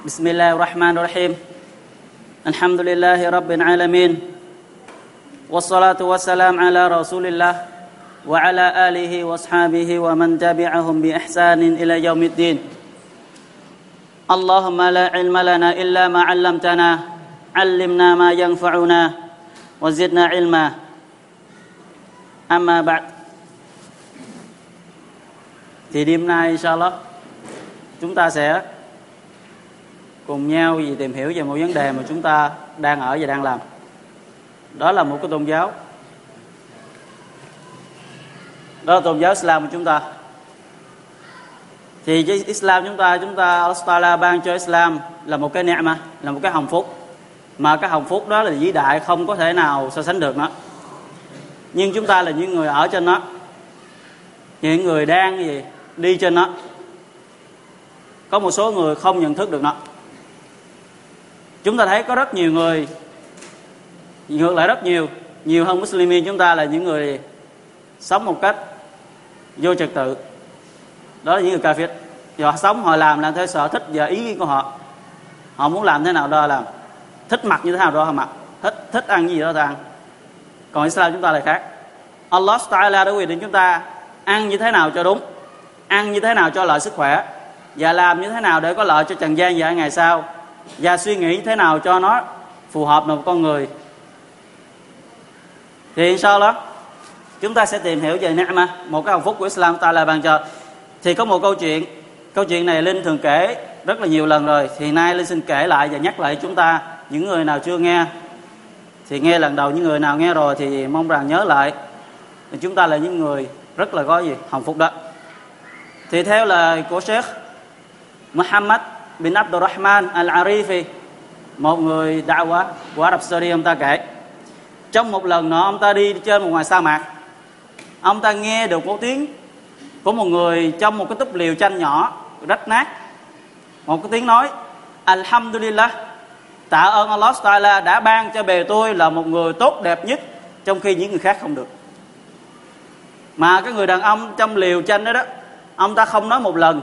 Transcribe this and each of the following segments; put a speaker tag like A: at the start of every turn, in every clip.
A: بسم الله الرحمن الرحيم الحمد لله رب العالمين والصلاة والسلام على رسول الله وعلى آله وأصحابه ومن تبعهم بإحسان إلى يوم الدين اللهم لا علم لنا إلا ما علمتنا علمنا ما ينفعنا وزدنا علما أما بعد thì đêm nay inshallah chúng ta sẽ cùng nhau gì tìm hiểu về một vấn đề mà chúng ta đang ở và đang làm. Đó là một cái tôn giáo. Đó là tôn giáo Islam của chúng ta. Thì cái Islam chúng ta chúng ta Allah ban cho Islam là một cái ni'ma là một cái hồng phúc. Mà cái hồng phúc đó là vĩ đại không có thể nào so sánh được nó. Nhưng chúng ta là những người ở trên nó. Những người đang gì? Đi trên nó. Có một số người không nhận thức được nó chúng ta thấy có rất nhiều người, ngược lại rất nhiều nhiều hơn Muslimin chúng ta là những người sống một cách vô trật tự. Đó là những người kafir. Họ sống, họ làm làm theo sở thích và ý kiến của họ. Họ muốn làm thế nào đó làm thích mặc như thế nào đó họ mặc. Thích thích ăn gì đó ta ăn. Còn Islam chúng ta lại khác. Allah Taala đã quy định chúng ta ăn như thế nào cho đúng, ăn như thế nào cho lợi sức khỏe, và làm như thế nào để có lợi cho trần gian và ngày sau và suy nghĩ thế nào cho nó phù hợp với một con người? Thì sao đó, chúng ta sẽ tìm hiểu về ni'ma một cái hồng phúc của Islam ta là bàn cho. Thì có một câu chuyện câu chuyện này linh thường kể rất là nhiều lần rồi. Thì nay linh xin kể lại và nhắc lại chúng ta, những người nào chưa nghe. Thì nghe lần đầu những người nào nghe rồi thì mong rằng nhớ lại. Thì chúng ta là những người rất là có gì? Hồng phúc đó. Thì theo lời của Sheikh Muhammad bin Abdurrahman Al-Arifi. Một người đạo quá của Ả Rập Saudi ông ta kể. Trong một lần nọ, ông ta đi trên một ngoài sa mạc. Ông ta nghe được một tiếng của một người trong một cái túp liều tranh nhỏ rách nát. Một cái tiếng nói, Alhamdulillah, tạ ơn Allah Taala đã ban cho bề tôi là một người tốt đẹp nhất, trong khi những người khác không được. Mà cái người đàn ông trong liều tranh đó đó, ông ta không nói một lần,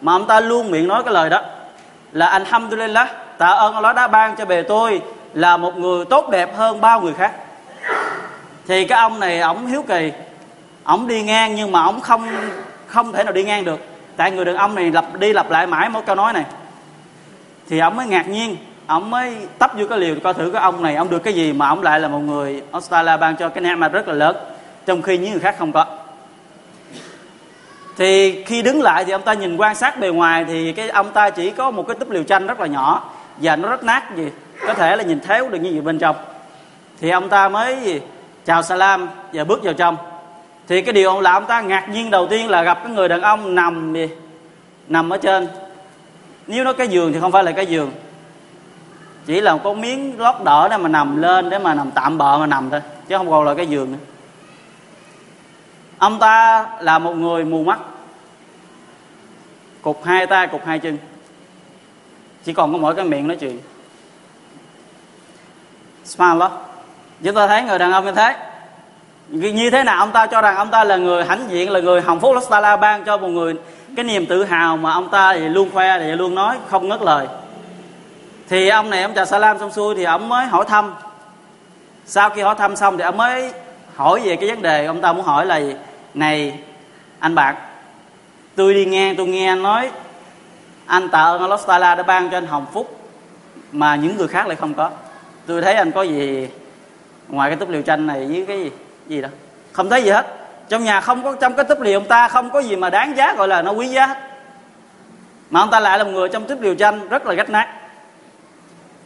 A: mà ông ta luôn miệng nói cái lời đó là Alhamdulillah, tạ ơn Allah đã ban cho bề tôi là một người tốt đẹp hơn bao người khác. Thì cái ông này ổng hiếu kỳ, ổng đi ngang nhưng mà ổng không không thể nào đi ngang được. Tại người đàn ông này lặp đi lặp lại mãi mỗi câu nói này. Thì ổng mới ngạc nhiên, ổng mới tấp vô cái liều coi thử cái ông này ông được cái gì mà ổng lại là một người Australia ban cho cái nét mà rất là lớn, trong khi những người khác không có thì khi đứng lại thì ông ta nhìn quan sát bề ngoài thì cái ông ta chỉ có một cái túp liều tranh rất là nhỏ và nó rất nát gì, có thể là nhìn thấu được như vậy bên trong. Thì ông ta mới gì, chào salam và bước vào trong. Thì cái điều ông làm ông ta ngạc nhiên đầu tiên là gặp cái người đàn ông nằm gì, nằm ở trên. Nếu nó cái giường thì không phải là cái giường. Chỉ là có miếng lót đỡ để mà nằm lên, để mà nằm tạm bợ mà nằm thôi, chứ không còn là cái giường nữa ông ta là một người mù mắt. Cục hai tay, cục hai chân. Chỉ còn có mỗi cái miệng nói chuyện. Smile đó. Chúng ta thấy người đàn ông như thế. Như thế nào ông ta cho rằng ông ta là người hãnh diện, là người hồng phúc Lostala ban cho một người cái niềm tự hào mà ông ta thì luôn khoe, thì luôn nói, không ngớt lời. Thì ông này ông chào salam xong xuôi thì ông mới hỏi thăm. Sau khi hỏi thăm xong thì ông mới hỏi về cái vấn đề, ông ta muốn hỏi là gì? này, anh bạn tôi đi nghe, tôi nghe anh nói, anh tạ ơn Allah Taala đã ban cho anh hồng phúc mà những người khác lại không có. Tôi thấy anh có gì ngoài cái túp liều tranh này với cái gì gì đó. Không thấy gì hết. Trong nhà không có, trong cái túp liều ông ta không có gì mà đáng giá gọi là nó quý giá hết. Mà ông ta lại là một người trong túp liều tranh rất là gách nát.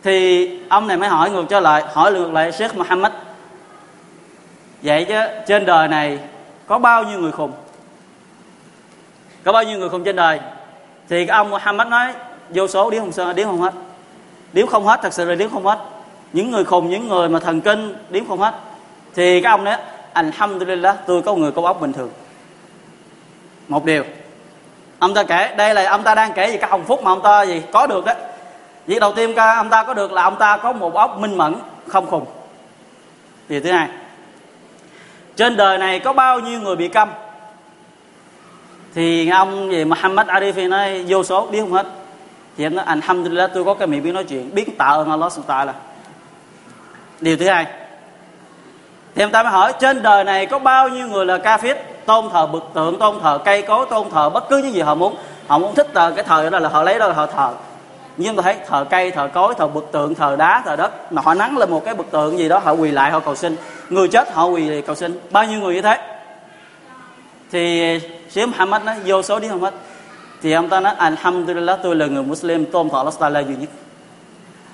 A: Thì ông này mới hỏi ngược trở lại, hỏi ngược lại Sheikh Muhammad vậy chứ, trên đời này có bao nhiêu người khùng? Có bao nhiêu người khùng trên đời? Thì cái ông Muhammad nói, vô số điếu không sơ điếu không hết. Điếu không hết, thật sự là điếu không hết. Những người khùng, những người mà thần kinh điếu không hết. Thì cái ông nói, Alhamdulillah, tôi có một người câu óc bình thường. Một điều. Ông ta kể, đây là ông ta đang kể về cái hồng phúc mà ông ta gì, có được đó việc đầu tiên ông ta có được là ông ta có một óc minh mẫn, không khùng. Điều thứ hai trên đời này có bao nhiêu người bị câm? Thì ông gì Muhammad Arifi nói, vô số biết không hết. Thì em nói, alhamdulillah, tôi có cái miệng biết nói chuyện, biết tạ ơn Allah subhanahu là điều thứ hai. Thì em ta mới hỏi, trên đời này có bao nhiêu người là ca phết tôn thờ bực tượng, tôn thờ cây cối, tôn thờ bất cứ những gì họ muốn. Họ muốn thích thờ cái thờ đó là họ lấy đó là họ thờ. Nhưng tôi thấy thờ cây, thờ cối, thờ bực tượng, thờ đá, thờ đất mà họ nắng lên một cái bực tượng gì đó, họ quỳ lại, họ cầu xin người chết, họ quỳ cầu xin. Bao nhiêu người như thế? Thì eh, Sĩ Muhammad nói, vô số đi không hết thì ông ta nói, Alhamdulillah, tôi là người Muslim, tôn thọ Allah là duy nhất.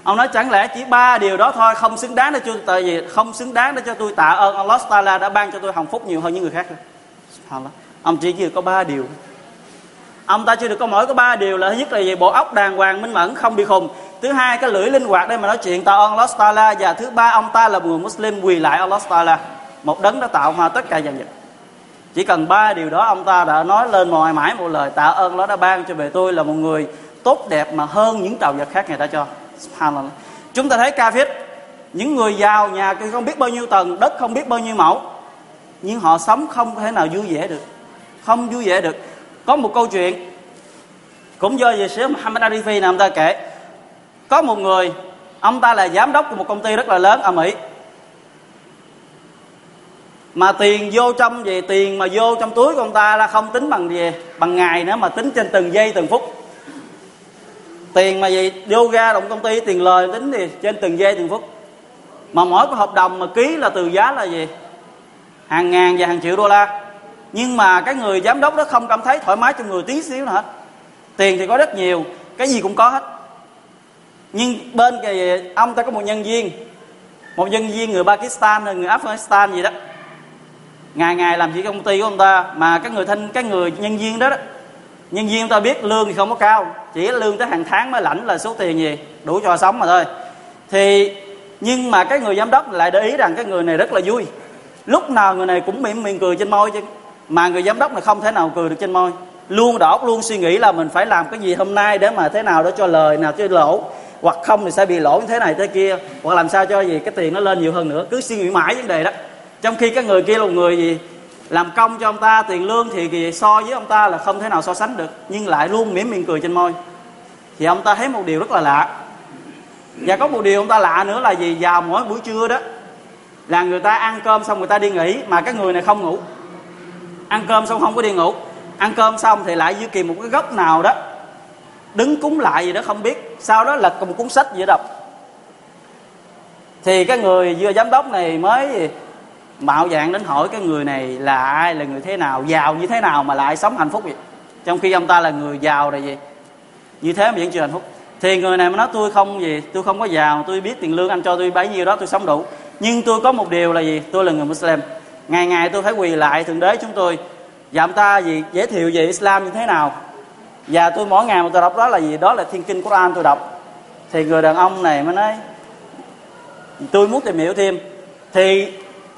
A: Ông nói, chẳng lẽ chỉ ba điều đó thôi, không xứng đáng để cho tôi vì không xứng đáng để cho tôi tạ ơn Allah Taala đã ban cho tôi hồng phúc nhiều hơn những người khác ông chỉ chỉ có ba điều. Ông ta chưa được có mỗi có ba điều là, thứ nhất là gì bộ óc đàng hoàng, minh mẫn, không bị khùng thứ hai, cái lưỡi linh hoạt đây mà nói chuyện, ta ơn Allah Taala. Và thứ ba, ông ta là một người Muslim, quỳ lại Allah Taala. Một đấng đã tạo ra tất cả dàn vật. Chỉ cần ba điều đó ông ta đã nói lên mòi mãi một lời, tạ ơn nó đã ban cho về tôi là một người tốt đẹp mà hơn những tàu vật khác người ta cho. Subhanallah. chúng ta thấy kafir, những người giàu nhà không biết bao nhiêu tầng, đất không biết bao nhiêu mẫu, nhưng họ sống không thể nào vui vẻ được. Không vui vẻ được. Có một câu chuyện, cũng do về sứ Muhammad Arifi làm ông ta kể có một người, ông ta là giám đốc của một công ty rất là lớn ở Mỹ. Mà tiền vô trong về tiền mà vô trong túi của ông ta là không tính bằng gì bằng ngày nữa mà tính trên từng giây, từng phút. Tiền mà gì vô ra động công ty, tiền lời tính thì trên từng giây, từng phút. Mà mỗi cái hợp đồng mà ký là từ giá là gì hàng ngàn và hàng triệu đô la. Nhưng mà cái người giám đốc đó không cảm thấy thoải mái trong người tí xíu nữa hết tiền thì có rất nhiều, cái gì cũng có hết nhưng bên cái ông ta có một nhân viên một nhân viên người Pakistan người Afghanistan gì đó. Ngày ngày làm việc công ty của ông ta mà cái người thanh cái người nhân viên đó, đó nhân viên ta biết lương thì không có cao chỉ lương tới hàng tháng mới lãnh là số tiền gì đủ cho sống mà thôi. Thì nhưng mà cái người giám đốc lại để ý rằng cái người này rất là vui. Lúc nào người này cũng mỉm miệng cười trên môi chứ mà người giám đốc này không thể nào cười được trên môi. Luôn đỏ luôn suy nghĩ là mình phải làm cái gì hôm nay để mà thế nào để cho lời nào cho lỗ hoặc không thì sẽ bị lỗ như thế này thế kia. Hoặc làm sao cho gì cái tiền nó lên nhiều hơn nữa. Cứ suy nghĩ mãi vấn đề đó. Trong khi cái người kia là một người gì làm công cho ông ta tiền lương thì, gì so với ông ta là không thể nào so sánh được. Nhưng lại luôn mỉm miệng cười trên môi. Thì ông ta thấy một điều rất là lạ. Và có một điều ông ta lạ nữa là gì vào mỗi buổi trưa đó là người ta ăn cơm xong người ta đi nghỉ mà cái người này không ngủ. Ăn cơm xong không có đi ngủ. Ăn cơm xong thì lại dưới kìm một cái góc nào đó đứng cúng lại gì đó không biết. Sau đó là cùng cuốn sách gì đó đọc. Thì cái người vừa giám đốc này mới mạo dạng đến hỏi cái người này là ai, là người thế nào, giàu như thế nào mà lại sống hạnh phúc vậy? Trong khi ông ta là người giàu là gì? Như thế mà vẫn chưa hạnh phúc. Thì người này mới nói, tôi không gì, tôi không có giàu, tôi biết tiền lương anh cho tôi bấy nhiêu đó, tôi sống đủ. Nhưng tôi có một điều là gì? Tôi là người Muslim. Ngày ngày tôi phải quỳ lại thượng đế chúng tôi. Và ông ta gì, giới thiệu về Islam như thế nào? Và tôi mỗi ngày mà tôi đọc đó là gì? Đó là thiên kinh Quran tôi đọc. Thì người đàn ông này mới nói, tôi muốn tìm hiểu thêm. Thì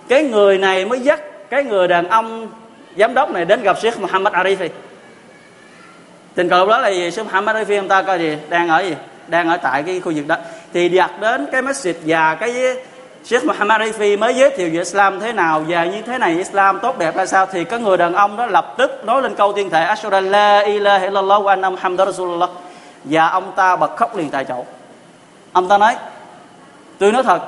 A: cái người này mới dắt cái người đàn ông giám đốc này đến gặp Sheikh Muhammad Arifi. Tình cờ đó là gì? Sheikh Muhammad Arifi ông ta coi gì? Đang ở gì? Đang ở tại cái khu vực đó. Thì đặt đến cái message và cái Sheikh Muhammad Rifi mới giới thiệu về Islam thế nào, và như thế này, Islam tốt đẹp ra sao? Thì có người đàn ông đó lập tức nói lên câu tiên thể Ashura la ilaha illallah wa anna Muhammadar Rasulullah. Và ông ta bật khóc liền tại chỗ. Ông ta nói, tôi nói thật,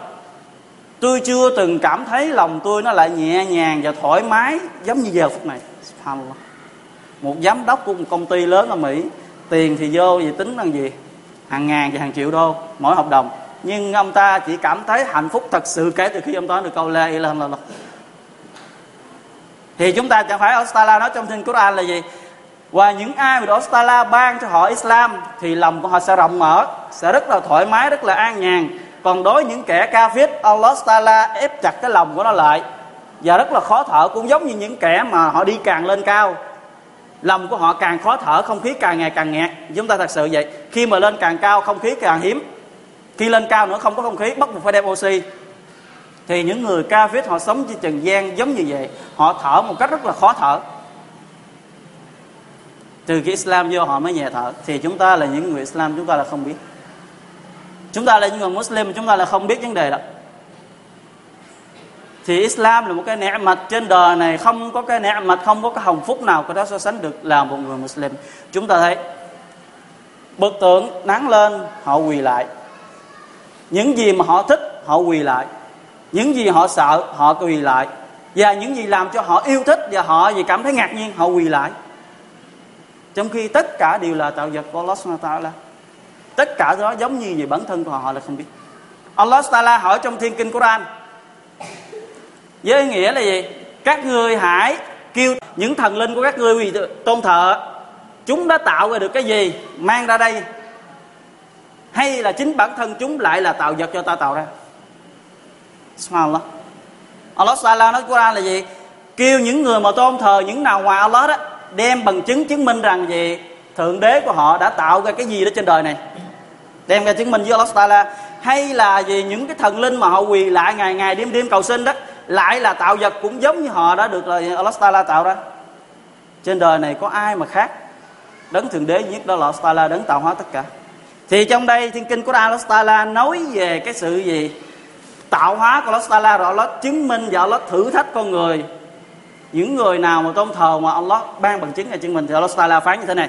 A: tôi chưa từng cảm thấy lòng tôi nó lại nhẹ nhàng và thoải mái giống như giờ phút này. Một giám đốc của một công ty lớn ở mỹ, tiền thì vô gì tính bằng gì? Hàng ngàn và hàng triệu đô mỗi hợp đồng nhưng ông ta chỉ cảm thấy hạnh phúc thật sự kể từ khi ông ta được câu la ilaha illallah. Thì chúng ta chẳng phải Australia nói trong kinh Quran là gì? Và những ai mà Australia ban cho họ Islam thì lòng của họ sẽ rộng mở, sẽ rất là thoải mái, rất là an nhàn. Còn đối những kẻ kafir, Allah Taala ép chặt cái lòng của nó lại. Và rất là khó thở, cũng giống như những kẻ mà họ đi càng lên cao. Lòng của họ càng khó thở, không khí càng ngày càng nghẹt. Chúng ta thật sự vậy. Khi mà lên càng cao, không khí càng hiếm khi lên cao nữa không có không khí, bắt buộc phải đem oxy. Thì những người ca viết họ sống trên trần gian giống như vậy, họ thở một cách rất là khó thở. Từ khi Islam vô họ mới nhẹ thở. Thì chúng ta là những người Islam, chúng ta là không biết. Chúng ta là những người Muslim chúng ta là không biết vấn đề đó. Thì Islam là một cái nẻ mặt trên đời này, không có cái nẻ mặt, không có cái hồng phúc nào có thể so sánh được là một người Muslim. Chúng ta thấy, bức tượng nắng lên, họ quỳ lại những gì mà họ thích, họ quỳ lại. Những gì họ sợ, họ quỳ lại. Và những gì làm cho họ yêu thích và họ gì cảm thấy ngạc nhiên, họ quỳ lại. Trong khi tất cả đều là tạo vật của Allah subhanahu wa ta'ala. Tất cả đó giống như về bản thân của họ là không biết. Allah ta'ala hỏi trong thiên kinh Quran, với nghĩa là gì? Các ngươi hãy kêu những thần linh của các ngươi vì tôn thờ. Chúng đã tạo ra được cái gì? Mang ra đây hay là chính bản thân chúng lại là tạo vật cho ta tạo ra? Subhanallah. Allah Ta'ala nói Quran là gì? Kêu những người mà tôn thờ những nào ngoài Allah đó, đem bằng chứng chứng minh rằng gì? Thượng đế của họ đã tạo ra cái gì đó trên đời này. Đem ra chứng minh với Allah Ta'ala. Hay là gì? những cái thần linh mà họ quỳ lại ngày ngày đêm đêm cầu xin đó, lại là tạo vật cũng giống như họ đã được là Allah Ta'ala tạo ra. Trên đời này có ai mà khác? Đấng thượng đế nhất đó là Allah Ta'ala đấng tạo hóa tất cả thì trong đây thiên kinh của Allah Ta'ala nói về cái sự gì? Tạo hóa của Allah Ta'ala rồi Allah chứng minh và Allah thử thách con người. Những người nào mà tôn thờ mà Allah ban bằng chứng này, chứng minh thì Allah Ta'ala phán như thế này.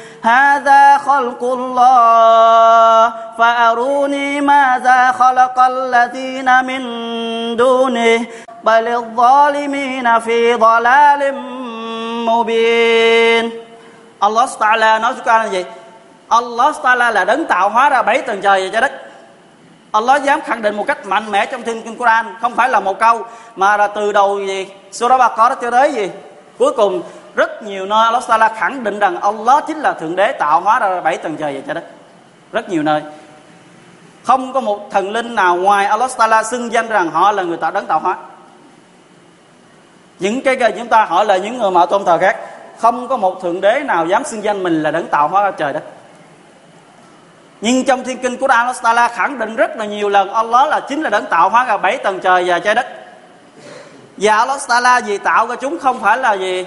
A: هذا خلق الله فأروني ماذا خلق الذين من دونه بل الظالمين في ضلال مبين Allah Ta'ala nói cho con là gì Allah Ta'ala là đấng tạo hóa ra bảy tầng trời và trái đất Allah dám khẳng định một cách mạnh mẽ trong thiên kinh Quran không phải là một câu mà là từ đầu gì Surah Baqarah cho tới gì cuối cùng rất nhiều nơi Allah Taala khẳng định rằng Allah chính là thượng đế tạo hóa ra bảy tầng trời và trái đất rất nhiều nơi. Không có một thần linh nào ngoài Allah Taala xưng danh rằng họ là người tạo đấng tạo hóa. Những cái chúng ta hỏi là những người mà tôn thờ khác. Không có một thượng đế nào dám xưng danh mình là đấng tạo hóa ra trời đất nhưng trong thiên kinh của Allah Taala khẳng định rất là nhiều lần Allah là chính là đấng tạo hóa ra bảy tầng trời và trái đất. Và Allah Taala vì tạo ra chúng không phải là gì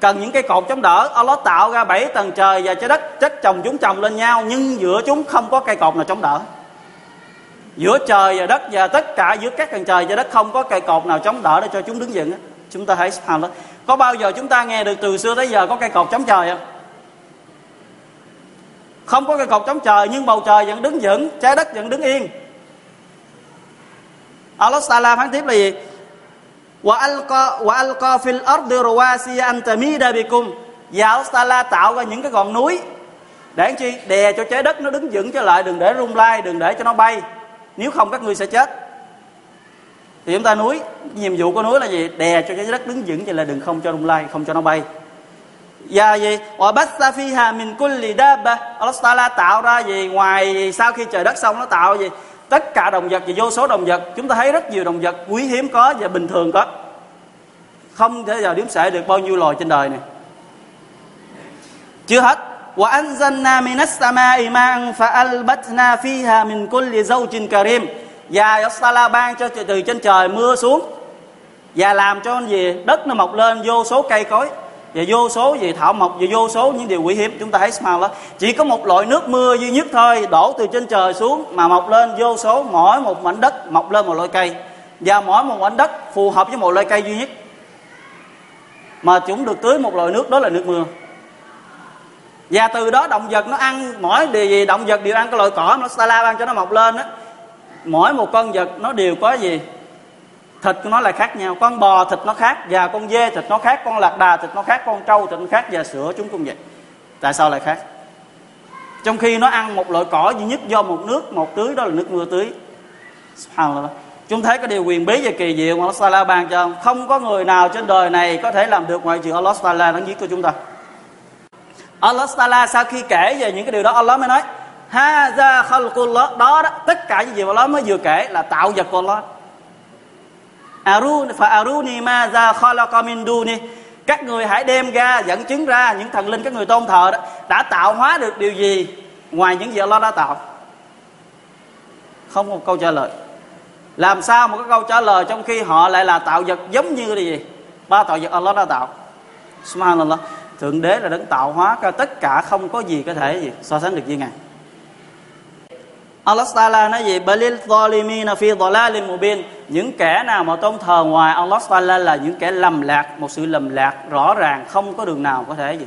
A: cần những cây cột chống đỡ, Allah tạo ra bảy tầng trời và trái đất chất chồng chúng chồng lên nhau, nhưng giữa chúng không có cây cột nào chống đỡ. Giữa trời và đất và tất cả giữa các tầng trời và đất không có cây cột nào chống đỡ để cho chúng đứng vững chúng ta thấy subhanallah có bao giờ chúng ta nghe được từ xưa tới giờ có cây cột chống trời không? Không có cây cột chống trời, nhưng bầu trời vẫn đứng vững, trái đất vẫn đứng yên. Allah Taala phán tiếp là gì? وألقى وألقى في الأرض رواسي أن تميد بكم và Allah Taala tạo ra những cái ngọn núi để chi đè cho trái đất nó đứng vững trở lại đừng để rung lai đừng để cho nó bay nếu không các ngươi sẽ chết thì chúng ta núi nhiệm vụ của núi là gì đè cho trái đất đứng vững cho là đừng không cho rung lai không cho nó bay và gì wa bassa fiha min kulli dabba Allah Taala tạo ra gì ngoài sau khi trời đất xong nó tạo gì Tất cả động vật và vô số động vật, chúng ta thấy rất nhiều động vật quý hiếm có và bình thường có. Không thể nào đếm xể được bao nhiêu loài trên đời này. Chưa hết. Wa anzalna minas samai ma'an fa'albatna fiha min kulli zawjin karim. Và Allah ban cho từ trên trời mưa xuống và làm cho gì? Đất nó mọc lên vô số cây cối và vô số gì thảo mộc và vô số những điều nguy hiếm. Chúng ta thấy smile đó. Chỉ có một loại nước mưa duy nhất thôi, đổ từ trên trời xuống mà mọc lên vô số mỗi một mảnh đất, mọc lên một loại cây. Và mỗi một mảnh đất phù hợp với một loại cây duy nhất. Mà chúng được tưới một loại nước, đó là nước mưa. Và từ đó động vật nó ăn, mỗi điều gì động vật đều ăn cái loại cỏ nó sa la ban cho nó mọc lên á. Mỗi một con vật nó đều có gì? Thịt của nó là khác nhau. Con bò thịt nó khác và con dê thịt nó khác con lạc đà thịt nó khác con trâu thịt nó khác và sữa chúng cũng vậy. Tại sao lại khác? Trong khi nó ăn một loại cỏ duy nhất do một nước một tưới đó là nước mưa tưới. Chúng thấy cái điều quyền bí và kỳ diệu mà Allah Taala ban cho không có người nào trên đời này có thể làm được ngoại trừ Allah Taala đáng giết của chúng ta. Allah Taala sau khi kể về những cái điều đó Allah mới nói ha ra khalqullah. Đó, đó tất cả những gì mà Allah mới vừa kể là tạo vật của Allah arun fa aruni ma za khalaqa min duni. Các người hãy đem ra, dẫn chứng ra những thần linh các người tôn thờ đó, đã tạo hóa được điều gì ngoài những gì Allah đã tạo? Không một câu trả lời. Làm sao một cái câu trả lời trong khi họ lại là tạo vật giống như là gì? Ba tạo vật Allah đã tạo. Subhanallah. Thượng đế là đấng tạo hóa cả tất cả không có gì có thể gì so sánh được với ngài. Allah Taala nói gì? Balil zalimina fi dhalalin mubin những kẻ nào mà tôn thờ ngoài Allah Taala là những kẻ lầm lạc, một sự lầm lạc rõ ràng, không có đường nào có thể gì,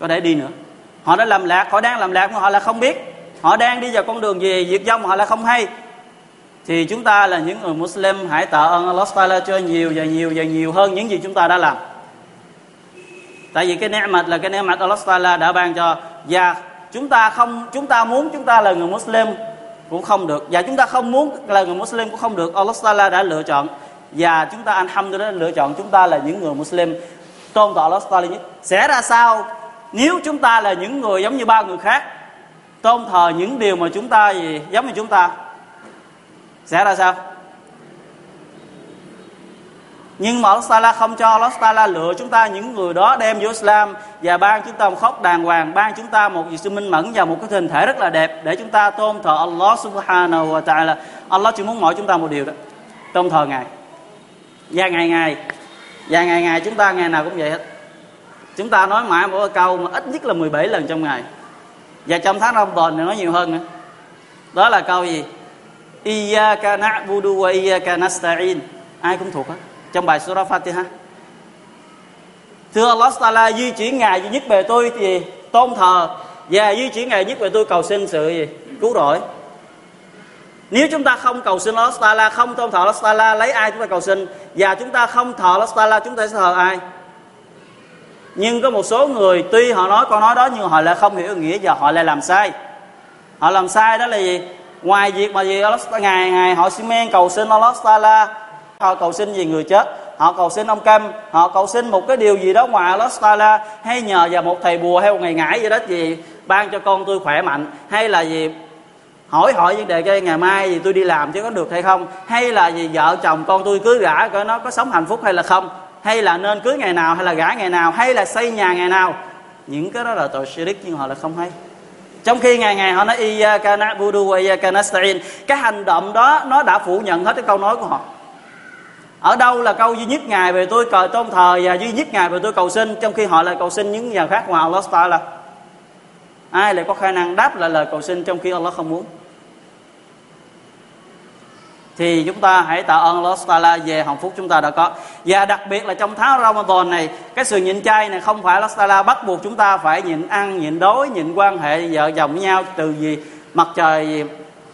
A: có thể đi nữa. Họ đã lầm lạc, họ đang lầm lạc mà họ là không biết. Họ đang đi vào con đường gì, diệt vong mà họ là không hay. Thì chúng ta là những người Muslim, hãy tạ ơn Allah Taala cho nhiều và nhiều và nhiều hơn những gì chúng ta đã làm. Tại vì cái ni'mat là cái ni'mat Allah Taala đã ban cho. Và chúng ta không, chúng ta muốn chúng ta là người Muslim cũng không được. Và chúng ta không muốn là người Muslim cũng không được. Allah Taala đã lựa chọn. Và chúng ta, alhamdulillah lựa chọn chúng ta là những người Muslim. Tôn thờ Allah Taala nhất. Sẽ ra sao? Nếu chúng ta là những người giống như ba người khác, tôn thờ những điều mà chúng ta, gì, giống như chúng ta, sẽ ra sao? Nhưng mà Allah Taala không cho. Allah Taala lựa chúng ta những người đó đem vô Islam và ban chúng ta một khóc đàng hoàng, ban chúng ta một sự minh mẫn và một cái hình thể rất là đẹp để chúng ta tôn thờ Allah Subhanahu wa Taala. Allah chỉ muốn mọi chúng ta một điều đó, tôn thờ ngài. Và ngày ngày, và ngày ngày chúng ta ngày nào cũng vậy hết. Chúng ta nói mãi một câu mà ít nhất là 17 lần trong ngày. Và trong tháng Ramadan thì nói nhiều hơn nữa. Đó là câu gì? Iyyaka na'budu wa iyyaka nasta'in. Ai cũng thuộc hết trong bài surah Fatiha. Thưa Allah Taala, di chuyển ngài, duy nhất về tôi thì tôn thờ. Và di chuyển ngài nhất về tôi cầu xin sự gì? Cứu rỗi. Nếu chúng ta không cầu xin Allah Taala, không tôn thờ Allah Taala, lấy ai chúng ta cầu xin? Và chúng ta không thờ Allah Taala, chúng ta sẽ thờ ai? Nhưng có một số người, tuy họ nói con nói đó nhưng họ lại không hiểu nghĩa và họ lại làm sai. Họ làm sai đó là gì? Ngoài việc mà gì Allah ngày ngày họ xin men cầu xin Allah Taala họ cầu xin gì người chết. Họ cầu xin ông câm họ cầu xin một cái điều gì đó ngoài Allah Taala hay nhờ vào một thầy bùa hay một ngày ngải gì đó gì ban cho con tôi khỏe mạnh, hay là gì? Hỏi hỏi vấn đề cái ngày mai gì tôi đi làm chứ có được hay không? Hay là gì vợ chồng con tôi cưới gả coi nó có sống hạnh phúc hay là không? Hay là nên cưới ngày nào hay là gả ngày nào? Hay là xây nhà ngày nào? Những cái đó là tội shirik nhưng họ là không hay. Trong khi ngày ngày họ nói iyyaka na'budu wa iya kana cái hành động đó nó đã phủ nhận hết cái câu nói của họ ở đâu là câu duy nhất ngài về tôi cờ tôn thờ và duy nhất ngài về tôi cầu xin, trong khi họ lại cầu xin những nhà khác ngoài Allah là ai lại có khả năng đáp lại lời cầu xin trong khi Allah không muốn? Thì chúng ta hãy tạ ơn Allah Taala về hạnh phúc chúng ta đã có. Và đặc biệt là trong tháng Ramadan này, cái sự nhịn chay này không phải Allah Taala bắt buộc chúng ta phải nhịn ăn, nhịn đói nhịn quan hệ vợ chồng với nhau từ gì mặt trời gì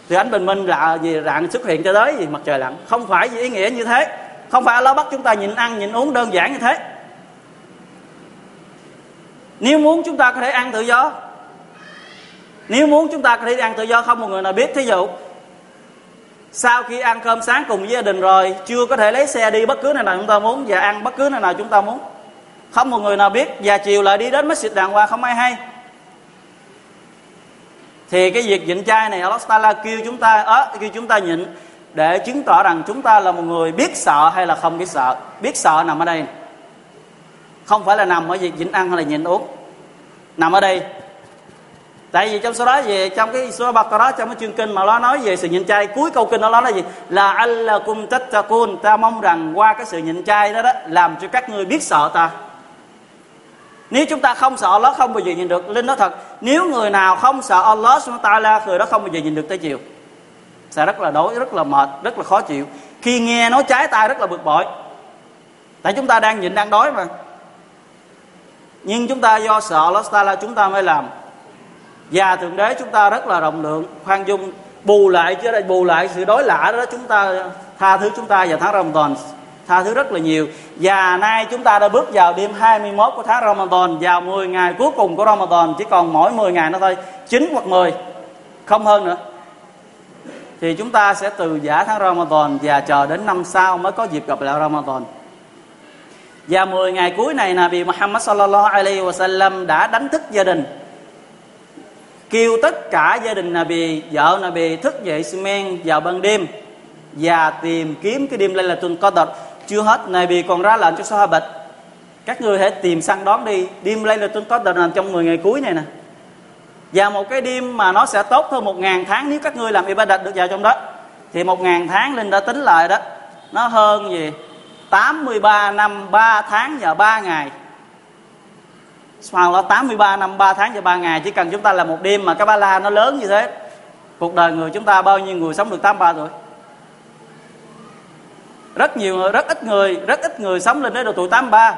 A: từ ánh bình minh là gì rạng xuất hiện cho tới gì mặt trời lặn. Không phải gì ý nghĩa như thế không phải Allah bắt chúng ta nhịn ăn nhịn uống đơn giản như thế. Nếu muốn chúng ta có thể ăn tự do. Nếu muốn chúng ta có thể ăn tự do, không một người nào biết. Thí dụ, sau khi ăn cơm sáng cùng với gia đình rồi, chưa có thể lấy xe đi bất cứ nơi nào chúng ta muốn và ăn bất cứ nơi nào chúng ta muốn. Không một người nào biết. Và chiều lại đi đến masjid đàng hoàng không ai hay. Thì cái việc nhịn chay này, Allah Taala kêu chúng ta ở kêu chúng ta nhịn để chứng tỏ rằng chúng ta là một người biết sợ hay là không biết sợ. Biết sợ nằm ở đây. Không phải là nằm ở việc nhịn ăn hay là nhịn uống. Nằm ở đây. Tại vì trong số đó về trong cái số bạc đó, trong cái chương kinh mà nó nói về sự nhịn chay, cuối câu kinh nó nói là gì? Là allakum tattaqun. Ta mong rằng qua cái sự nhịn chay đó đó, làm cho các ngươi biết sợ ta. Nếu chúng ta không sợ Allah, không bao giờ nhìn được. Linh nói thật, nếu người nào không sợ Allah, subhanahu wa ta'ala, người đó không bao giờ nhìn được tới chiều sẽ rất là đói, rất là mệt, rất là khó chịu. Khi nghe nói trái tai rất là bực bội. Tại chúng ta đang nhịn, đang đói mà. Nhưng chúng ta do sợ Allah là chúng ta mới làm. Và thượng đế chúng ta rất là rộng lượng, khoan dung, bù lại chứ đây bù lại sự đối lạ đó, chúng ta tha thứ chúng ta vào tháng Ramadan. Tha thứ rất là nhiều. Và nay chúng ta đã bước vào đêm 21 của tháng Ramadan, vào 10 ngày cuối cùng của Ramadan. Chỉ còn mỗi 10 ngày nữa thôi. 9 hoặc 10 không hơn nữa thì chúng ta sẽ từ giả tháng Ramadan và chờ đến năm sau mới có dịp gặp lại Ramadan. Và 10 ngày cuối này Nabi Muhammad sallallahu alaihi wasallam đã đánh thức gia đình. Kêu tất cả gia đình Nabi, vợ Nabi thức dậy men vào ban đêm và tìm kiếm cái đêm Laylatul Qadr chưa hết này vì còn ra lệnh cho Sahabat các người hãy tìm săn đón đi đêm lấy là tôi có nằm trong 10 ngày cuối này nè và một cái đêm mà nó sẽ tốt hơn một ngàn tháng nếu các ngươi làm ibadat được vào trong đó. Thì một ngàn tháng linh đã tính lại đó nó hơn gì? 83 năm 3 tháng và 3 ngày. Subhanallah 83 năm 3 tháng và 3 ngày Chỉ cần chúng ta làm một đêm mà cái ba la nó lớn như thế Cuộc đời người chúng ta bao nhiêu người sống được 83 tuổi? Rất nhiều người, rất ít người Rất ít người sống lên đến độ tuổi 83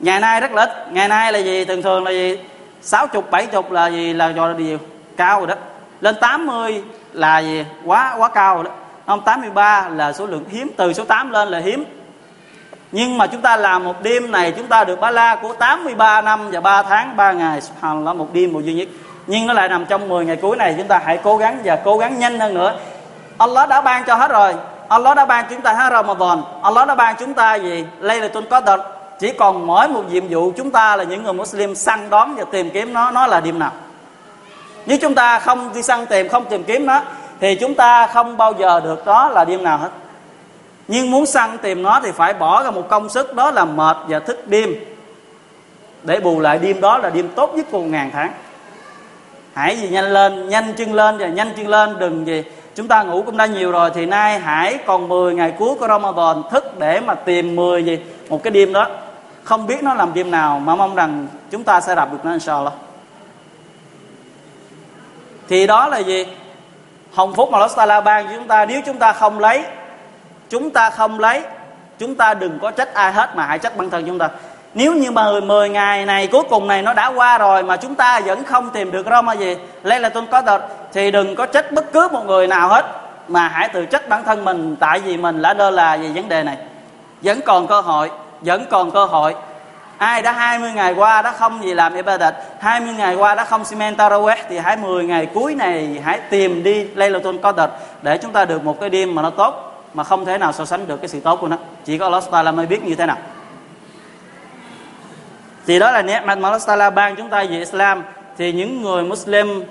A: Ngày nay rất là ít. Ngày nay là gì? Thường thường là gì? 60, 70 là gì? Là do điều cao rồi đó. Lên 80 là gì? Quá quá cao rồi đó. Ông 83 là số lượng hiếm. Từ số 8 lên là hiếm. Nhưng mà chúng ta làm một đêm này chúng ta được ba la của 83 năm và 3 tháng 3 ngày. Là một đêm một duy nhất. Nhưng nó lại nằm trong 10 ngày cuối này. Chúng ta hãy cố gắng và cố gắng nhanh hơn nữa. Allah đã ban cho hết rồi. Allah đã ban chúng ta hết Ramadan. Allah đã ban chúng ta gì? Laylatul Qadr chỉ còn mỗi một nhiệm vụ chúng ta là những người Muslim săn đón và tìm kiếm nó nó là điểm nào. Nếu chúng ta không đi săn tìm, không tìm kiếm nó, thì chúng ta không bao giờ được đó là đêm nào hết. Nhưng muốn săn tìm nó thì phải bỏ ra một công sức, đó là mệt và thức đêm. Để bù lại đêm đó là đêm tốt nhất của một ngàn tháng. Hãy gì nhanh lên, nhanh chân lên và nhanh chân lên, đừng gì chúng ta ngủ cũng đã nhiều rồi, thì nay hãy còn 10 ngày cuối của Ramadan, thức để mà tìm 10 gì? Một cái đêm đó. Không biết nó làm đêm nào, mà mong rằng chúng ta sẽ gặp được nó inshallah. Thì đó là gì? Hồng phúc mà Allah Taala ban cho chúng ta, nếu chúng ta không lấy, chúng ta không lấy, chúng ta đừng có trách ai hết mà hãy trách bản thân chúng ta nếu như mà 10 ngày này, cuối cùng này nó đã qua rồi mà chúng ta vẫn không tìm được Roma gì, lấy là tôi có đợt thì đừng có trách bất cứ một người nào hết. Mà hãy tự trách bản thân mình, tại vì mình đã lơ là về vấn đề này. Vẫn còn cơ hội, vẫn còn cơ hội. Ai đã 20 ngày qua đã không gì làm ibadat 20 ngày qua đã không simen taraweh, thì hãy 10 ngày cuối này hãy tìm đi Laylatul Qadr để chúng ta được một cái đêm mà nó tốt, mà không thể nào so sánh được cái sự tốt của nó. Chỉ có Allah Taala mới biết như thế nào thì đó là ni'mat mà Allah Taala ban chúng ta về Islam. Thì những người Muslim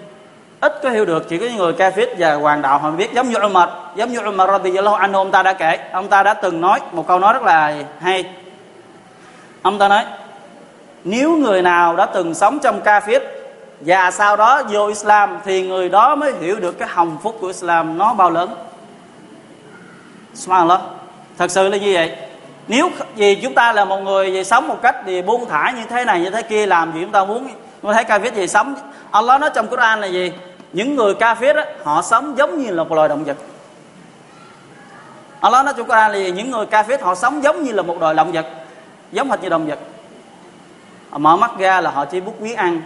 A: ít có hiểu được chỉ có những người kafir và hoàng đạo họ biết. Giống như Umar, giống như Umar radhiyallahu anhu, ông ta đã kể, ông ta đã từng nói một câu nói rất là hay. Ông ta nói, nếu người nào đã từng sống trong kafir và sau đó vô Islam thì người đó mới hiểu được cái hồng phúc của Islam nó bao lớn. Subhanallah, Thật sự là như vậy? Nếu vì chúng ta là một người gì sống một cách thì buông thả như thế này như thế kia Làm gì chúng ta muốn? Chúng thấy kafir gì sống. Allah nói trong Quran là gì? Những người ca viết đó, họ sống giống như là một loài động vật. Allah nói trong Quran là gì? Những người kafir họ sống giống như là một loài động vật Giống hệt như động vật. Họ Mở mắt ra là họ chỉ bút miếng ăn.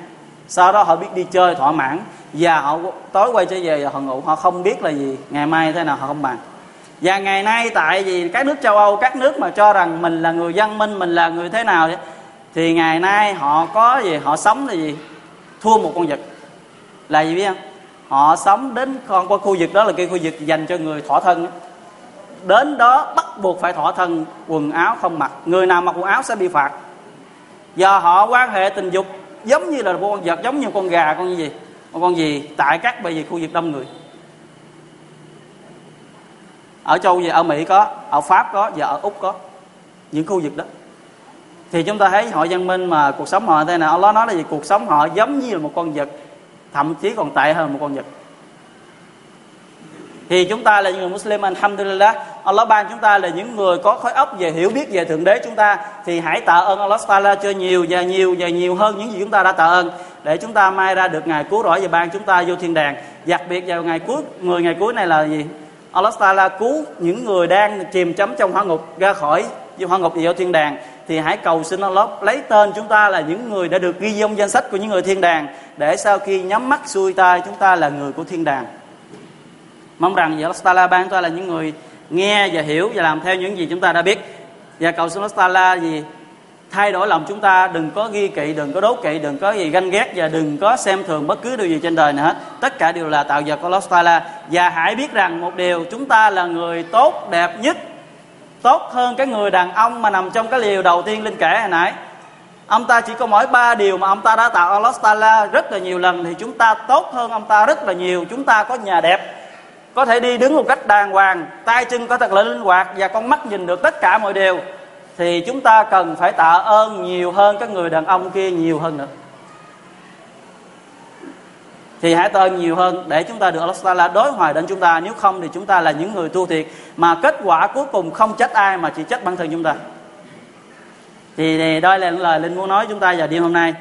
A: Sau đó họ biết đi chơi thỏa mãn. Và họ tối quay trở về và họ ngủ. Họ không biết là gì. Ngày mai thế nào họ không bàn và ngày nay tại vì các nước châu âu, các nước mà cho rằng mình là người văn minh, mình là người thế nào thì ngày nay họ có gì? Họ sống là gì? Thua một con vật. Là gì biết không? Họ sống đến con qua khu vực đó là cái khu vực dành cho người thỏa thân đến đó bắt buộc phải thỏa thân, quần áo không mặc. Người nào mặc quần áo sẽ bị phạt. Do họ quan hệ tình dục giống như là một con vật, giống như con gà, con gì? Một con gì? Tại các, bởi vì khu vực đông người ở châu gì ở mỹ có, ở pháp có và ở úc có, những khu vực đó. Thì chúng ta thấy họ văn minh mà cuộc sống họ thế nào? Allah nói là gì? Cuộc sống họ giống như là một con vật, thậm chí còn tệ hơn một con vật. Thì chúng ta là những người Muslim, Alhamdulillah Allah ban chúng ta là những người có khối óc về hiểu biết về Thượng Đế chúng ta. Thì hãy tạ ơn Allah Taala cho nhiều và nhiều và nhiều hơn những gì chúng ta đã tạ ơn. Để chúng ta mai ra được ngày cứu rỗi và ban chúng ta vô thiên đàng. Đặc biệt vào ngày cuối 10 ngày cuối này là gì? Allah Taala cứu những người đang chìm chấm trong hỏa ngục ra khỏi hỏa ngục vào thiên đàng, thì hãy cầu xin Allah lấy tên chúng ta là những người đã được ghi trong danh sách của những người thiên đàng, để sau khi nhắm mắt xuôi tay chúng ta là người của thiên đàng. Mong rằng Allah Taala ban chúng ta là những người nghe và hiểu và làm theo những gì chúng ta đã biết. Và cầu xin Allah Taala gì thay đổi lòng chúng ta, đừng có ghi kỵ, đừng có đố kỵ, đừng có gì ganh ghét và đừng có xem thường bất cứ điều gì trên đời nữa hết. Tất cả đều là tạo vật của Lost Taala và hãy biết rằng một điều, chúng ta là người tốt, đẹp nhất, tốt hơn cái người đàn ông mà nằm trong cái liều đầu tiên linh kể hồi nãy. Ông ta chỉ có mỗi ba điều mà ông ta đã tạo Allah Taala rất là nhiều lần, thì chúng ta tốt hơn ông ta rất là nhiều. Chúng ta có nhà đẹp, có thể đi đứng một cách đàng hoàng, tay chân có thật là linh hoạt và con mắt nhìn được tất cả mọi điều thì chúng ta cần phải tạ ơn nhiều hơn các người đàn ông kia nhiều hơn nữa. Thì hãy tạ ơn nhiều hơn để chúng ta được Allah Taala đối hoài đến chúng ta. Nếu không thì chúng ta là những người tu thiệt. Mà kết quả cuối cùng không trách ai mà chỉ trách bản thân chúng ta. Thì, thì đây là lời linh muốn nói chúng ta vào đêm hôm nay.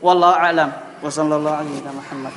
A: Wallahu a'lam. Wa sallallahu alaihi wa sallam